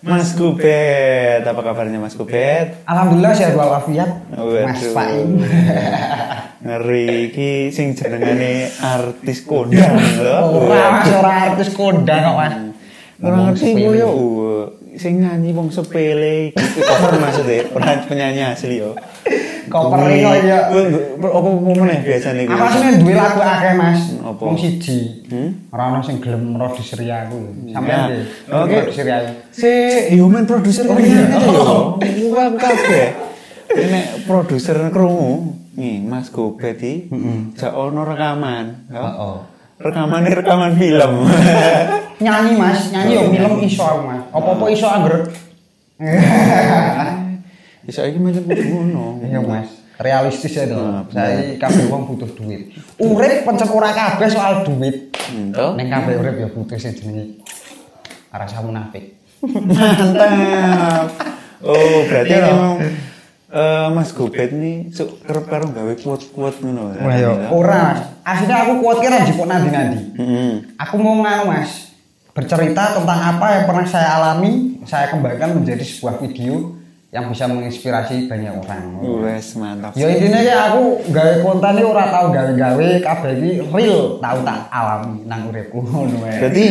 Mas Kubet. Apa kabarnya Mas Kubet? Alhamdulillah sehat walafiat. Mas Faim. Ngeri iki sing jenengane artis kondang lho. Ora ora artis kondang kok Mas. Ora ngerti ku yo. Sing nyanyi wong sepele iki cover maksudnya, ora penyanyi asli yo. Koper kok ya. Apa meneh biasane iki? Aku asline duwe lagu akeh Mas. Apa? Wong siji. Hmm? Ora ono sing gelem produser aku. Ya. Sampeyan nggih. Oke. Produser aku. Si human producer Oh, iya. yo. Wah kabeh. Ini produser krungu. Nih Mas Gobet iki jak ono rekaman. Heeh. Rekaman rekaman film. Nyanyi Mas, nyanyi yo film iso aku Mas. Apa-apa iso angger. Bisa iki macam ngono. Iya Mas. Realistis ya to. Saya kabeh wong butuh duit. Urip pencet ora kabeh soal duit. Hmm? Ning kabeh urip ya butuh sing jenenge rasa munafik. Mantap. Oh, berarti Iya. memang eh, Mas Gobet ini suk kerep karo gawe quote-quote ngono. Wah yo, ora. Mas. Aslinya aku kuat kira jipuk nanti-nanti. Heeh. Aku mau nganu Mas, bercerita tentang apa yang pernah saya alami, saya kembangkan menjadi sebuah video yang bisa menginspirasi banyak orang. Wes mantap. Ya intinya ya aku gawe konten ini ora tau gawe-gawe kabeh iki real tau tak alami nang uripku ngono wae. Berarti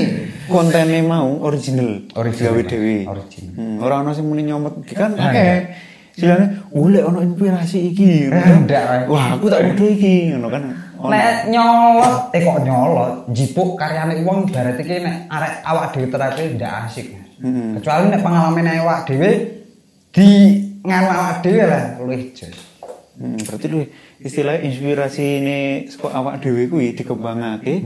kontennya mau original, Original, gawe dhewe. Original. Hmm, ora ono sing muni nyomot kan Ah, akeh. Silane golek ono inspirasi iki. Eh, ndak, Mas. Wah, aku tak kudu iki ngono kan. Nek nyolot, eh kok nyolot, jipuk karyane wong ibarat iki nek arek awak dhewe terapi ndak asik. Mm-mm. Kecuali nek pengalaman awak dhewe di nganu awak dhewe lah luwih jos. Hmm, berarti lu istilah inspirasi ini saka awak dhewe kuwi dikembangake,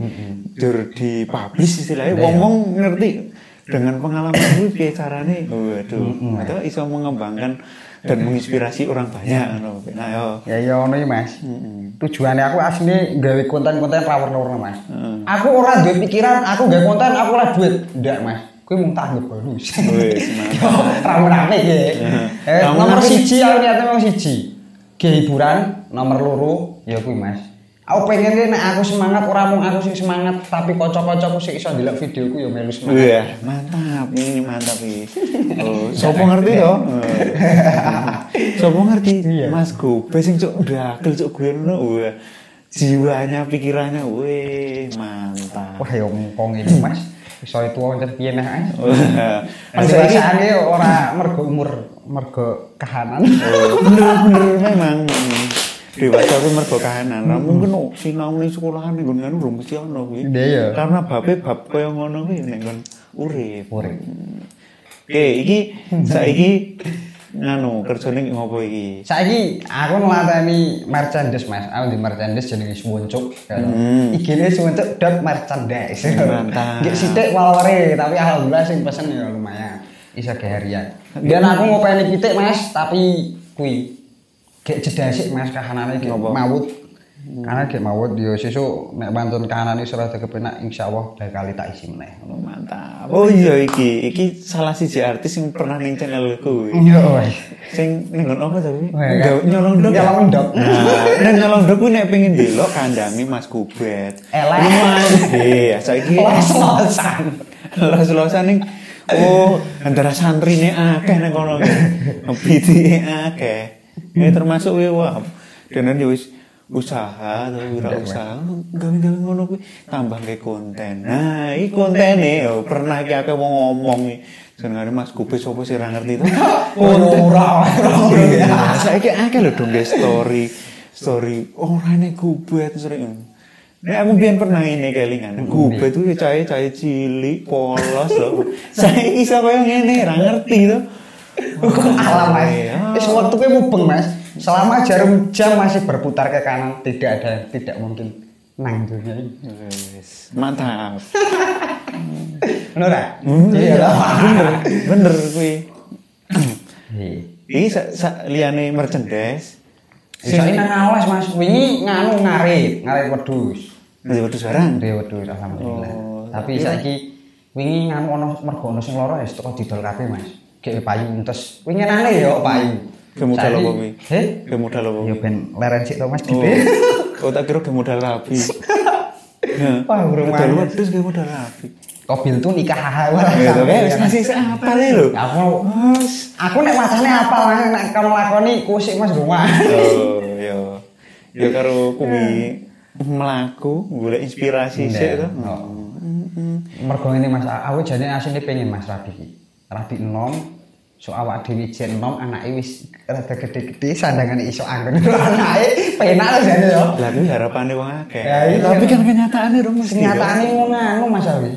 dur dipublish istilahnya wong-wong ngerti dengan pengalaman kuwi piye carane. Waduh, atau iso mengembangkan dan menginspirasi orang banyak ngono. Nah, yo. Ya ya ngono Mas. Mm-mm. Tujuannya aku asli gawe konten-konten rawur-rawur Mas. Heeh. Aku ora duwe pikiran, aku gawe konten aku ora duit. Ndak Mas. Kuwi tak anggap bonus. Wis, mantap. Rame-rame ya. Eh, nomor siji aku niatnya nomor siji. Ge hiburan, nomor loro ya kuwi Mas. Aku pengen nek aku semangat ora mung aku sing semangat, tapi kanca-kancaku sing iso ndelok videoku ya melu semangat. Wah, mantap ini mantap iki. Oh, sopo ngerti to? Sopo ngerti? Iya. Mas Gobe sing cuk ndakil cuk gue ngono. Wah. Jiwanya, pikirannya, weh, mantap. Wah ya ini Mas. Iso itu pancen piye nek Mas. Wah. Penjelasannya ora mergo umur, mergo kahanan. Oh, bener bener memang dewasa kuwi mergo kahanan. Ra mungkin oh, sinau ning sekolahan ning ngono urung mesti ono kuwi. Iya, iya. Karena babe bab kaya ngono kuwi ning kon urip. Urip. Oke, iki saiki nganu kerjane ngopo iki? Saiki aku melatani merchandise Mas. Aku di merchandise jenenge Suwoncuk. Hmm. IG-ne Suwoncuk dot merchandise. Mantap. Nggih sithik follower tapi alhamdulillah sing pesen ya lumayan. Iso geharian. Dan aku ngopeni pitik Mas, tapi kuwi gek jeda sik Mas kahanane gek Mawut. Karena gek mawut yo sesuk nek pantun kahanane ora kepenak insyaallah bakal tak isi meneh. Oh, mantap. Oh iya iki, iki salah siji artis yang pernah ning channelku. Yo wes. Sing ning nggon apa tapi? Wah, kan? Nggawe Nyolong dok. Nyolong ndok. Nah, nyolong dok kuwi nek pengen delok kandangi Mas Kubet. Elek. Iya, saiki Los-losan. los-losan ning Oh, antara santri ini akeh ning kono. Ngebiti akeh. Ini termasuk kuwi wah. Dan ya wis usaha atau wira usaha gawe gawe ngono kuwi tambah ke konten. Nah iki kontene yo pernah ki akeh wong ngomong jenenge Mas Kubis sapa sih ora ngerti to? Ora saiki akeh lho dong story. Story. Ora nek kubet sering. Nek aku biyen pernah ini kelingan. Hmm. Kubet tuh cahaya-cahaya cilik polos loh. Saiki sapa yang ngene ora ngerti to. Hukum alam mas. Iya. Wis waktu mubeng mas. Selama jarum jam masih berputar ke kanan, tidak ada yang tidak mungkin nang dunia ini. Mantap. Bener? Hmm, Iya lah. bener, bener kuwi. Iya. Iki liyane merchandise. Bisa nang alas mas. Wingi nganu ngarit, ngarit wedus. Nanti wedhus barang. Dia wedus alhamdulillah. Oh, Tapi saiki wingi nganu ono mergo ono sing lara ya teko didol kabeh mas. Kayak payu entes. Wingi nane ya payu. Ke modal apa kuwi? Heh? Ke modal apa? Ya ben leren sik to mas Oh, gede. oh tak kira ke modal rapi. Wah, burung modal wedhus ke modal rapi. Kobil tuh nikah hahaha lah. Gitu kan wis ngasih apa nih lho. Aku Mas. aku nek wacane apa lah nek kono lakoni kusik Mas rumah. Oh, yo. Yo karo kuwi melaku golek inspirasi sik to. Oh. Mergo ini Mas, aku jane asline pengen Mas rabi iki. Rabi enom so awak dhewe jen enom anake wis rada gede-gede sandangane iso anggon. Anake penak lah jane yo. Lah kuwi harapane wong akeh. Ya, iya. Tapi kan kenyataane dong mesti. Kenyataane ngono Mas Awi.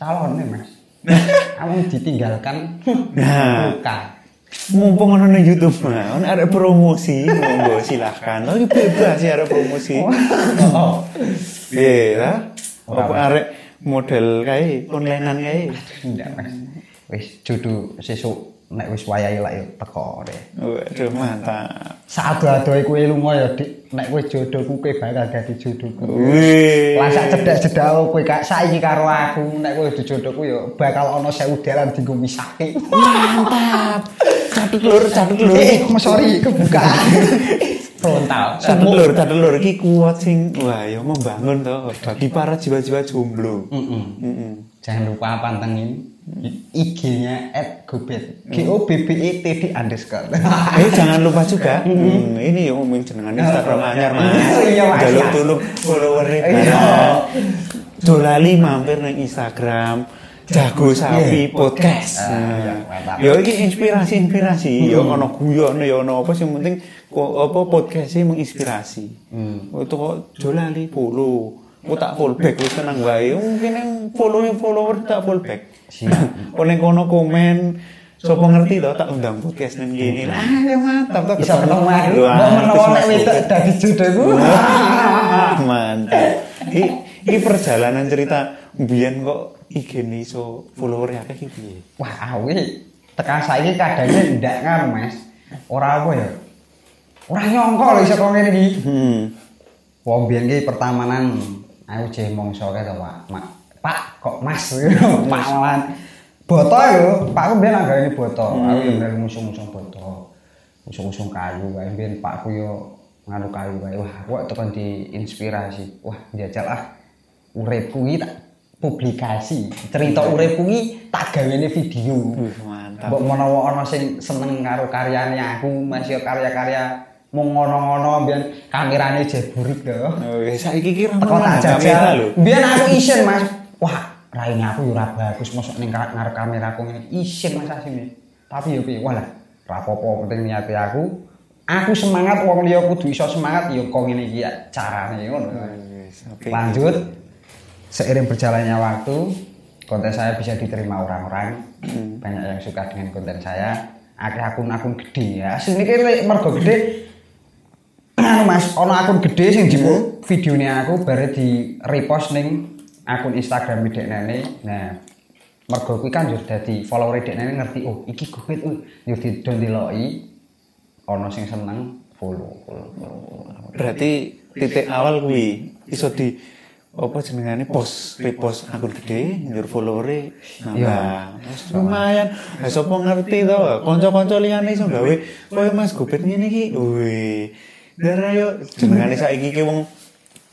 Calone Mas. Kamu ditinggalkan Nah. luka. Mumpung ono nang YouTube mah, ono arek promosi, monggo silahkan. Lagi bebas ya arek promosi. Oh. Iya, ta? Ora, Apa arek model kae onlinean kae. Ndak Mas. Wis judu sesuk nek wis wayahe lak yo teko deh. Waduh, mantap. Saado-adoe kowe lunga ya Dik, nek kowe jodohku kowe bakal dadi jodohku. Wih. Lah sak cedak-cedak kowe kak saiki karo aku nek kowe dijodohku ya bakal ana sewu dalan dienggo misake. Mantap. Catet lur, catet lur. Eh, oh, sorry kebuka. Frontal. Catet lur, catet lur iki kuat sing wah ya membangun to bagi para jiwa-jiwa jomblo. Heeh. Heeh. Jangan lupa pantengin IG-nya @gobet. G O B B E T D underscore. Eh jangan lupa juga, hmm, ini ya ngomongin jenengan Instagram anyar mas. Iya, Mas. Jaluk tulung follower Iya. Dolali mampir nang Instagram. Jago sapi Iya. podcast. Ah, iya, mantap. Ya iki inspirasi-inspirasi, ya ono guyone ya ono apa sing penting apa podcastnya menginspirasi. Hmm. Itu kok dolali follow. Aku tak full back wis tenang wae. Mungkin yang follow follower tak full back. Siap. Kok ning kono komen Sopo ngerti toh tak undang podcast nang gini. Ah, ya mantap toh. Bisa ketemu aku. Wah, Mbok menawa nek wedok dadi jodohku. Wah, mantap. Ini, ini perjalanan cerita Bian kok IG nih so follower akeh iki piye? Wah, aku iki tekan saiki kadangnya ndak kan, Mas. Ora apa ya. Ora nyongko lho iso kok ngene iki. Hmm. Wong biyen ki pertamanan aku jeh mongso kae to, Pak. Mak, Pak kok Mas Pak malan. Boto lho, Pak aku biyen anggere boto. Aku yo bener musung-musung boto. Musung-musung kayu kae biyen Pakku yo nganu kayu kae. Wah, kok tekan diinspirasi. Wah, njajal ah uripku iki tak publikasi. Cerita uripku iki tak gawene video. Mantap. Mbok menawa ana sing seneng karo karyane aku, Mas yo karya-karya mung ngono-ngono mbiyen kamerane jeburik to. Oh, ya, saiki ki ra tak kamera jajal. lho. Mbiyen aku isin, Mas. Wah, raine aku yo ora bagus mosok ning ngarep kameraku ngene. Isin Mas asine. Tapi yo piye? Walah, apa-apa penting niate aku. Aku semangat wong liya kudu iso semangat yo kok ngene iki ya carane ngono. Oke. Lanjut, seiring berjalannya waktu, konten saya bisa diterima orang-orang. Banyak yang suka dengan konten saya. Akeh akun-akun gede ya. Asli ini mergo gede. Anu Mas, ono akun gede sing di videonya aku bare di repost ning akun Instagram Dek Nene. Nah, mergo kuwi kan yo dadi follower Dek Nene ngerti oh iki gobet oh yo didon diloki ono sing seneng follow. Berarti titik awal kuwi iso di apa jenengane post repost akun gede njur followere nambah. Wis lumayan. Lah sapa ngerti to, kanca-kanca liyane iso gawe koyo Mas Gobet ngene iki. Wih. Dara yo jenengane saiki ki wong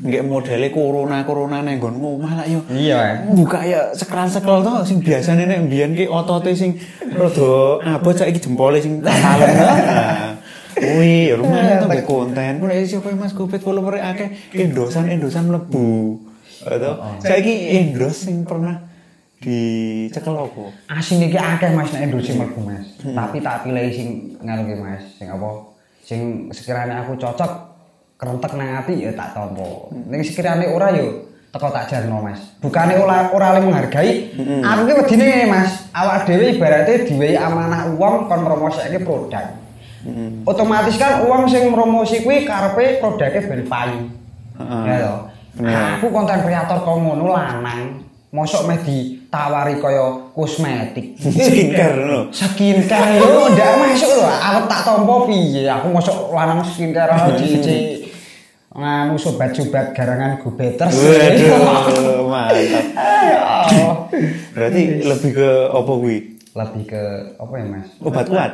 nggak modele corona corona nang nggon omah lah yo. Iya, Mas. buka ya sekran-sekel to sing biasane nek mbiyen ki otote sing rada abot saiki jempole sing talen. Nah, Kuwi ya lumayan to mbek konten. Kok nek sapa Mas Gopet follower akeh endosan-endosan mlebu. Atau saiki endos sing pernah dicekel apa? Asin iki akeh Mas nek endorse mlebu Mas. Tapi tak pilih sing ki Mas, sing apa? Sing sekiranya aku cocok kerentek nang ati ya tak tampa. Ning sekiranya ora yo teko tak jarno Mas. Bukane ora ora le menghargai. Aku ki wedine Mas, awak dhewe ibaratnya diwehi amanah uang kon promosikake produk. Otomatis kan uang sing promosi kuwi karepe produknya ben payu. Heeh. Ya toh. Bener. Aku konten kreator kok ngono lanang. Mosok meh ditawari kaya kosmetik. Skincare ngono. skincare lho ndak masuk lho aku tak tampa piye aku mosok lanang skincare cici nganu sobat-sobat garangan gubeters Waduh, mantap. Ayo. Berarti lebih ke apa kuwi? lebih ke apa ya mas Obat kuat.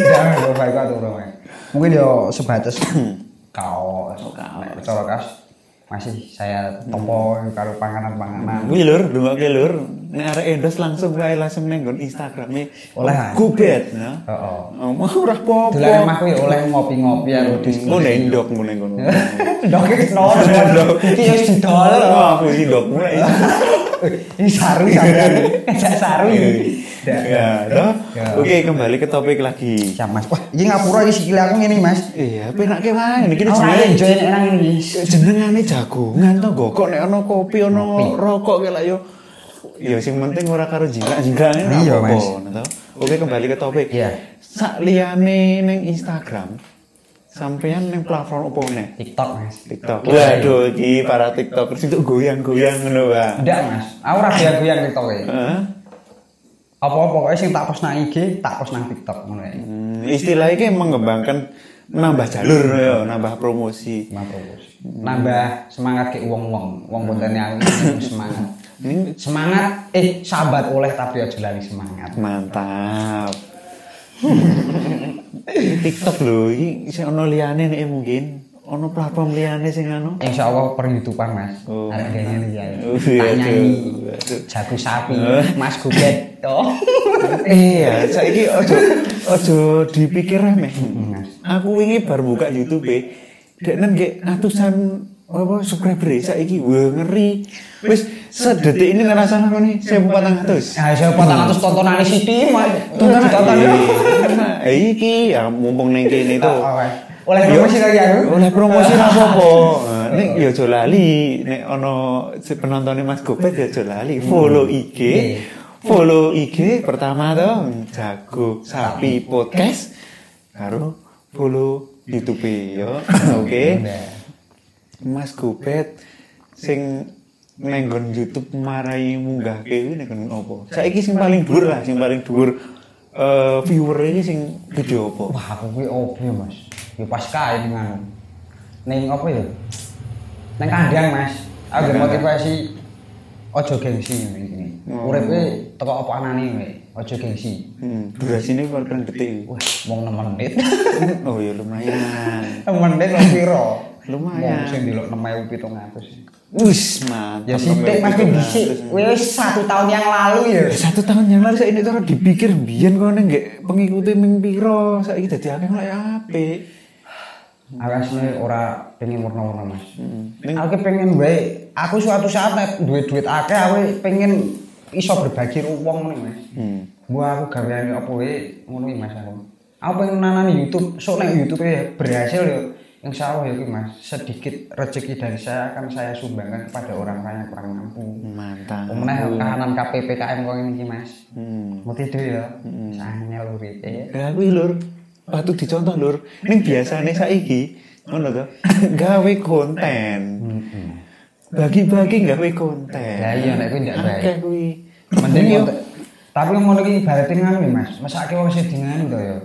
jangan lupa itu atuh mas mungkin yo sebatas kaos nek cara kaos masih saya topo karo panganan-panganan. Wih lur, dua ke lur. Nek arek endos langsung wae langsung neng nggon Instagrame. Oleh. Gubet, nah. Heeh. Oh, mau ora apa-apa. Ya oleh ngopi-ngopi karo diskusi. Ngono endok ngono ngono. Ndok iki nol. Iki wis didol. Aku iki ndok mulai. Ini saru sampean. Ngajak saru iki. Ya, toh. Ya. Oke, kembali ke topik lagi. Ya Mas. Wah, iki ngapura iki sikile aku ngene Mas. Iya, penake wae iki Ora jenenge enjoy nek nang ngene iki. jenengane jagongan to kok nek ana kopi ana rokok ki lah yo ya sing penting ora karo jingkrak-jingkrake ora Iya, Mas. Oke kembali ke topik. Iya. Sak liyane ning Instagram sampean ning platform opo meneh? TikTok Mas. TikTok. Waduh, iki para TikTokers itu goyang-goyang ngono, Pak. Ndak Mas. Aku ora goyang-goyang TikTok e. Heeh. Apa pokoknya sing tak post nang IG, tak post nang TikTok ngono ya. Hmm, istilah iki mengembangkan nambah jalur ya, nambah promosi. Mampus. Nambah semangat ke wong-wong. Wong kontene aku semangat. Ini Semangat eh sahabat oleh tapi aja lali semangat. Mantap. TikTok lho, iki sing ono liyane nek mungkin ono platform liyane sing anu. Insya Allah per YouTubean mas. Oh. Ada kayaknya nih ya. Oh, nyanyi. Jago sapi. Eh. Mas Gubet. Oh. Iya, saiki ojo ojo dipikir remeh. Aku wingi bar buka YouTube deknen nggih atusan apa subscriber saiki wah ngeri. Wis sedetik ini ngerasa aku nih 1400. Nah, saya potong atas tontonan Siti, mas. Tonton Tonton. Eh, iki ya mumpung ning kene itu. Oh, oh, Oleh promosi lagi aku. Oleh promosi ra apa-apa. Nah, Nek ya aja lali, nek ana penontonnya Mas Gopet ya aja lali. Follow IG. Follow IG pertama to Jago Sapi Podcast karo follow YouTube ya. Oke. Mas Gopet sing nenggon YouTube marai munggah kuwi nek opo? Saiki sing paling dhuwur lah, sing paling dhuwur eh viewer iki sing video apa? Wah, kuwi opo Mas? Ya pas kae dengan ning apa ya? Neng kandang, Mas. Aku motivasi ojo gengsi ngene. Oh. Uripe teko apa anane wae. Ojo gengsi. Hmm, durasinya paling detik. Wah, wong 6 menit. Oh ya lumayan. 6 menit wong piro? Lumayan. Sing delok 6700. Wis mantap. Ya sithik Mas ki dhisik. Wis satu tahun yang lalu ya. Ya, satu tahun yang lalu saya ini tuh dipikir biyen kono nggak pengikuti ming piro saiki dadi akeh kok ya apik. Aku asline ora pengen warna-warna Mas. Ning Aku pengen wae, aku suatu saat nek duit-duit akeh aku pengen iso berbagi ru wong ngene Mas. hmm. Gua aku gaweane apa wae ngono iki Mas aku. Aku pengen nanani YouTube, sok nek YouTube e berhasil yo insya Allah ya Mas, sedikit rezeki dari saya akan saya sumbangkan kepada orang-orang yang kurang mampu. Mantap. Kemudian kahanan KPPKM kok ini Mas. Hmm. Ngerti itu ya. Sangnya luri. Eh. Ya kuwi lur, patut dicontoh lur. Ning biasane saiki ngono to, gawe konten. Bagi-bagi gawe konten. Ya iya, nek kuwi ndak baik. Mending tapi ngono iki ibaratnya nih, Mas. Masa akeh wong sing dingan to ya.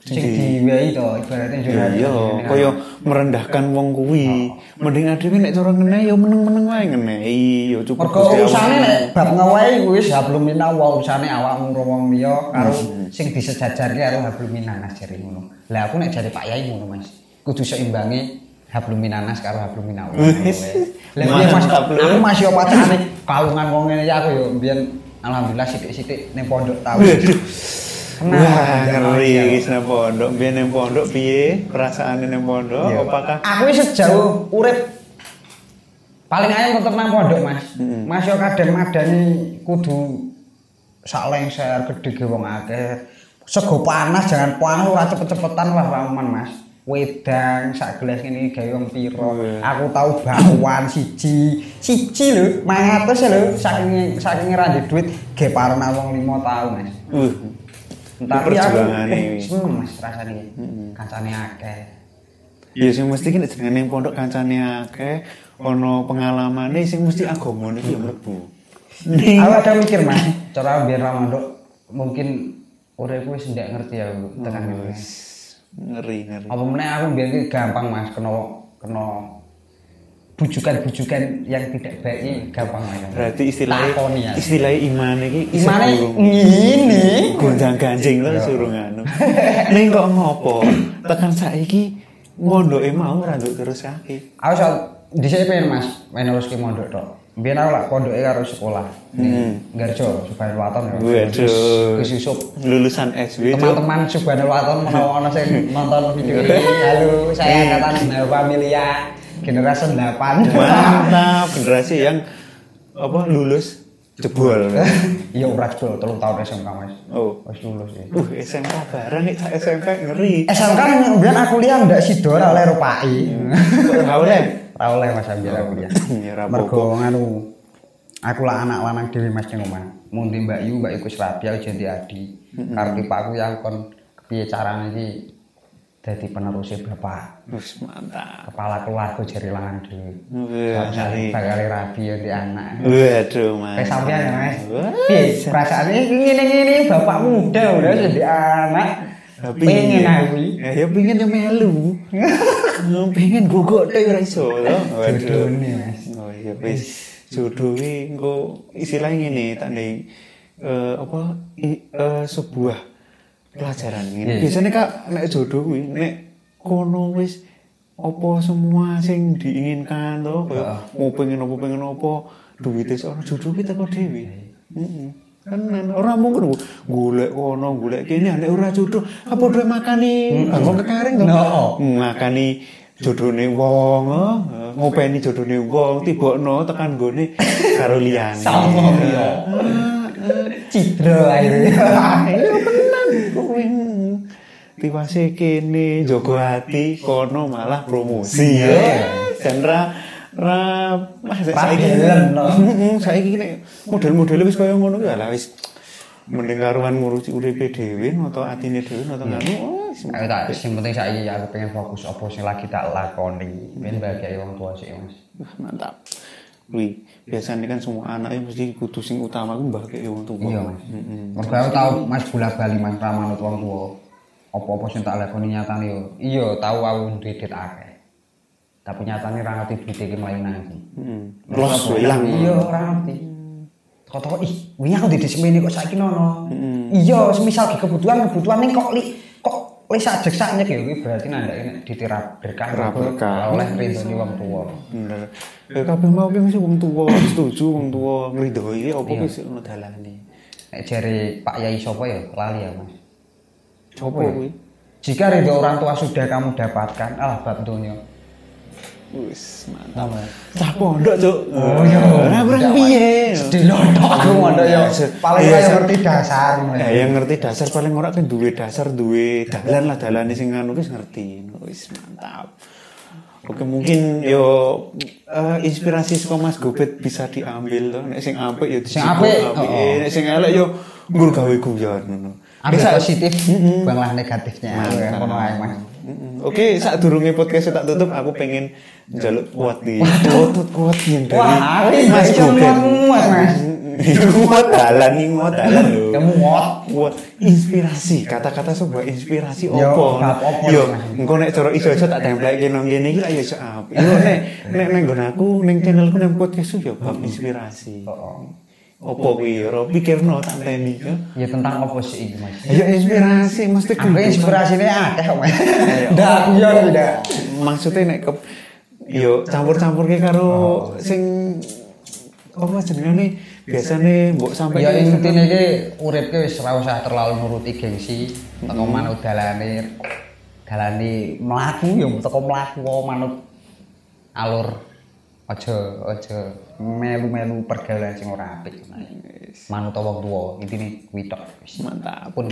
Sing Di- diwehi to ibaratnya. Iya, kaya merendahkan wong kuwi. Mending adewe nek cara ngenehi ya meneng-meneng wae ngenehi, ya cukup. Mergo Allah. urusane nek bab ngewehi kuwi hablum minawa urusane awakmu karo wong liya karo sing disejajarke karo hablum minanas jare ngono. Lah aku nek jare Pak Yai ngono, Mas. Kudu seimbangi hablum minanas karo hablum minawa. Wis. Lah piye Mas? Aku masih yo pacane kaungan wong ngene iki aku yo mbiyen alhamdulillah sithik-sithik ning pondok tau. Kenal, Wah, ngeri nang pondok. Biyen nang pondok piye? Perasaane nang pondok? Iya. Apakah aku wis sejauh urip. Paling ayam tetep nang pondok mas. Mas yo kadang madani kudu sak lengser gede ge wong akeh. Sego panas jangan panas ora cepet-cepetan wah raman mas. Wedang sak gelas ngene gawe wong piro. Iya. aku tahu bakwan siji. Siji lho 500 lho saking saking ra duit ge parna wong 5 tahun mas. Uh, tapi aku Perjuangane eh, seneng mas rasane kancane akeh. Ya sing mesti jenenge nang pondok kancane akeh, ana pengalamane sing mesti agama iki ya mlebu. Aku ada mikir mas, cara biar ramandok mungkin uripku wis ndak ngerti ya tekan Oh, ngeri ngeri. Apa meneh aku biar gampang mas kena kena bujukan-bujukan yang tidak baik ini gampang mas. Berarti istilahnya Lakoni ya. istilahnya iman iki Imane sebelum ngene. gonjang ganjing lah suruh nganu. Ning kok ngopo? Tekan saiki mondoke mau ora nduk terus kaki. Aku soal dhisik pengen Mas, ki mondok tok. Biyen aku lak pondoke karo sekolah. Ning Garjo, Subhanul Waton. Waduh. Gus Yusuf. Lulusan SW. Teman-teman Subhanul Waton menawa ana sing nonton video ini. Halo, saya angkatan Familia generasi 8. Mantap, generasi yang apa lulus jebol. Iya ora jebol 3 tahun SMK Mas. Oh. Wis lulus ya. Uh, SMK barang nek sak SMK ngeri. SMK mbiyen aku lihat ndak sido ora oleh rupai. Ora oleh? Ora oleh Mas ambil aku lihat. Ya ora Mergo nganu aku lah anak lanang dhewe Mas ning omah. Mundi Mbak Yu, Mbak Yu wis rabi aku jadi adi. Karep pakku ya kon kepiye carane iki dadi penerusnya bapak. Wis mantap. Kepala keluarga jari lanang dhewe. Ngeri. Bakal rabi ya di anak. Waduh, Mas. Kayak sampean ya Mas. Wah, Piye perasaane ngene-ngene bapak muda udah jadi anak. Pengen aku. Ya, pengen ya melu. Pengen gogok teh ora iso. Waduh. Mas. Oh iya wis jodoh iki engko istilahnya ngene tak ndek eh apa eh, sebuah pelajaran ngene. Iya. Biasanya Kak nek jodoh kuwi nek kono wis apa semua sing diinginkan to kaya mau pengen apa pengen apa duwite ora jodoh kita kok dhewe. Heeh. Tenan ora mungkin golek kono golek kene nek ora jodoh apa dhewe makani bangun kekaring to. No. Makani jodone wong, oh, ngopeni jodone wong tibokno tekan gone karo liyane. Sama, iya. Cidra akhirnya. Tiwase kene jaga ati kono malah promosi ya. Dan ra ra saiki. Heeh, saiki nek model-model wis kaya ngono ya lah wis mending karuan ngurusi uripe dhewe atau atine dhewe atau nganu Ayo tak sing penting saiki aku pengen fokus apa sing lagi tak lakoni. Pengen bahagia wong tua sih Mas. Mantap. Wih, biasanya kan semua anak yang mesti kudu sing utama ku mbah kayak wong tua. Iya Mas. Mergo aku tau Mas bola bali Mas ra manut wong tua. Apa-apa sing tak lakoni nyatane yo. Iya, tau aku duwe duit akeh. Tapi nyatane ra ngerti duit iki mlayu nang ndi. Heeh. Los ilang. Iya, ora ngerti. Kok iki, wingi aku di semene kok saiki nono. Iya, semisal ki kebutuhan kebutuhan ning kok li kok wis sajek saknya ya kuwi berarti nandake nek ditirap berkah berkah. oleh ridhone wong tuwa. Bener. Ya kabeh mau ki mesti wong tua setuju wong tua ngridhoi apa wis ono dalane. Nek jare Pak Yai sapa ya lali ya Mas. Coba kuwi. Jika ridho orang tua sudah kamu dapatkan, alah bab dunia. Wis mantap. Cah pondok, Cuk. Oh iya. Ora kurang piye. Dilodok aku mondok ya. Paling Iya, kaya Sir. ngerti dasar. Ya, yang ngerti dasar paling ora kan duwe dasar, duwe dalan lah dalane sing anu wis ngerti. Wis mantap. Oke mungkin yo eh, inspirasi saka Mas Gobet bisa diambil to. Nek sing apik yo Sing apik, oh. Nek sing elek yo nggur gawe guyon ngono. Ambil positif, buanglah negatifnya. Ya. Oke, saat durunge podcast tak tutup, aku pengen jaluk kuat nih. Kuat kuat yang dari Wah, Mas muat, Mas. Muat dalan nih, muat dalan lho. Kamu. Buat inspirasi, kata-kata sebuah inspirasi Yo, opo? Yo, engko nek cara iso-iso tak template nang kene iki lah ya iso apik. Yo nek nek nggon aku ning channelku ning podcast yo bab inspirasi. Opo kuwi ora pikirno tak teni yo. Ya tentang apa sih iki, Mas? Ya inspirasi mesti Aku kehidupan. inspirasinya akeh Mas. Ndak aku yo tidak. maksudnya nek ke yo campur-campur ke karo sing apa jenengane biasane mbok sampai Ya intine iki uripke wis ora usah terlalu nuruti gengsi, teko manut dalane dalane mlaku ya teko mlaku manut alur aja aja melu-melu pergaulan sing ora apik. Manut wong tuwa, intine kuwi tok. Wis mantap pun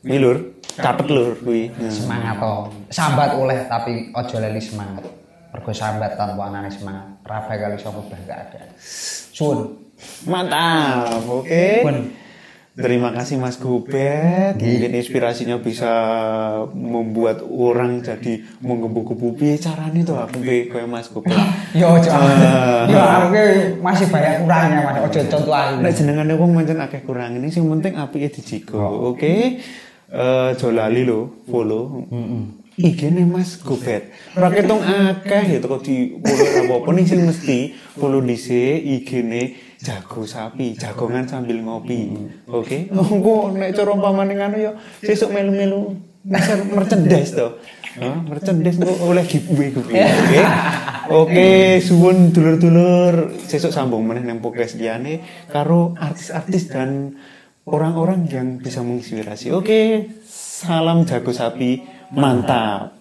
Iki lur catet lur kuwi semangat to. Sambat oleh tapi aja lali semangat. Mergo sambat tanpa anane semangat, ora bakal iso ngubah keadaan. Suwun. mantap oke Pun. Terima kasih Mas Gobet. Mungkin inspirasinya bisa membuat orang jadi menggebu-gebu piye carane tuh aku kayak kayak Mas Gobet. Yo. Ah. Yo aku ki masih banyak kurangnya Mas. Ojo contoh aku. Nek jenengane wong pancen akeh kurang ini sing penting apike dijigo. Oke. Eh aja lali lho follow. IG-ne Mas Gobet. Ora ketung akeh ya teko di follow apa-apa ning sing mesti follow dhisik IG-ne jago sapi, jagongan sambil ngopi. Oke. Engko nek cara umpamane ngono ya sesuk melu-melu ngeser merchandise to. Oh, merchandise oleh giveaway kuwi. Oke. Oke, suwun dulur-dulur sesuk sambung meneh nang podcast liyane karo artis-artis dan orang-orang yang bisa menginspirasi. Oke, salam jago sapi, mantap.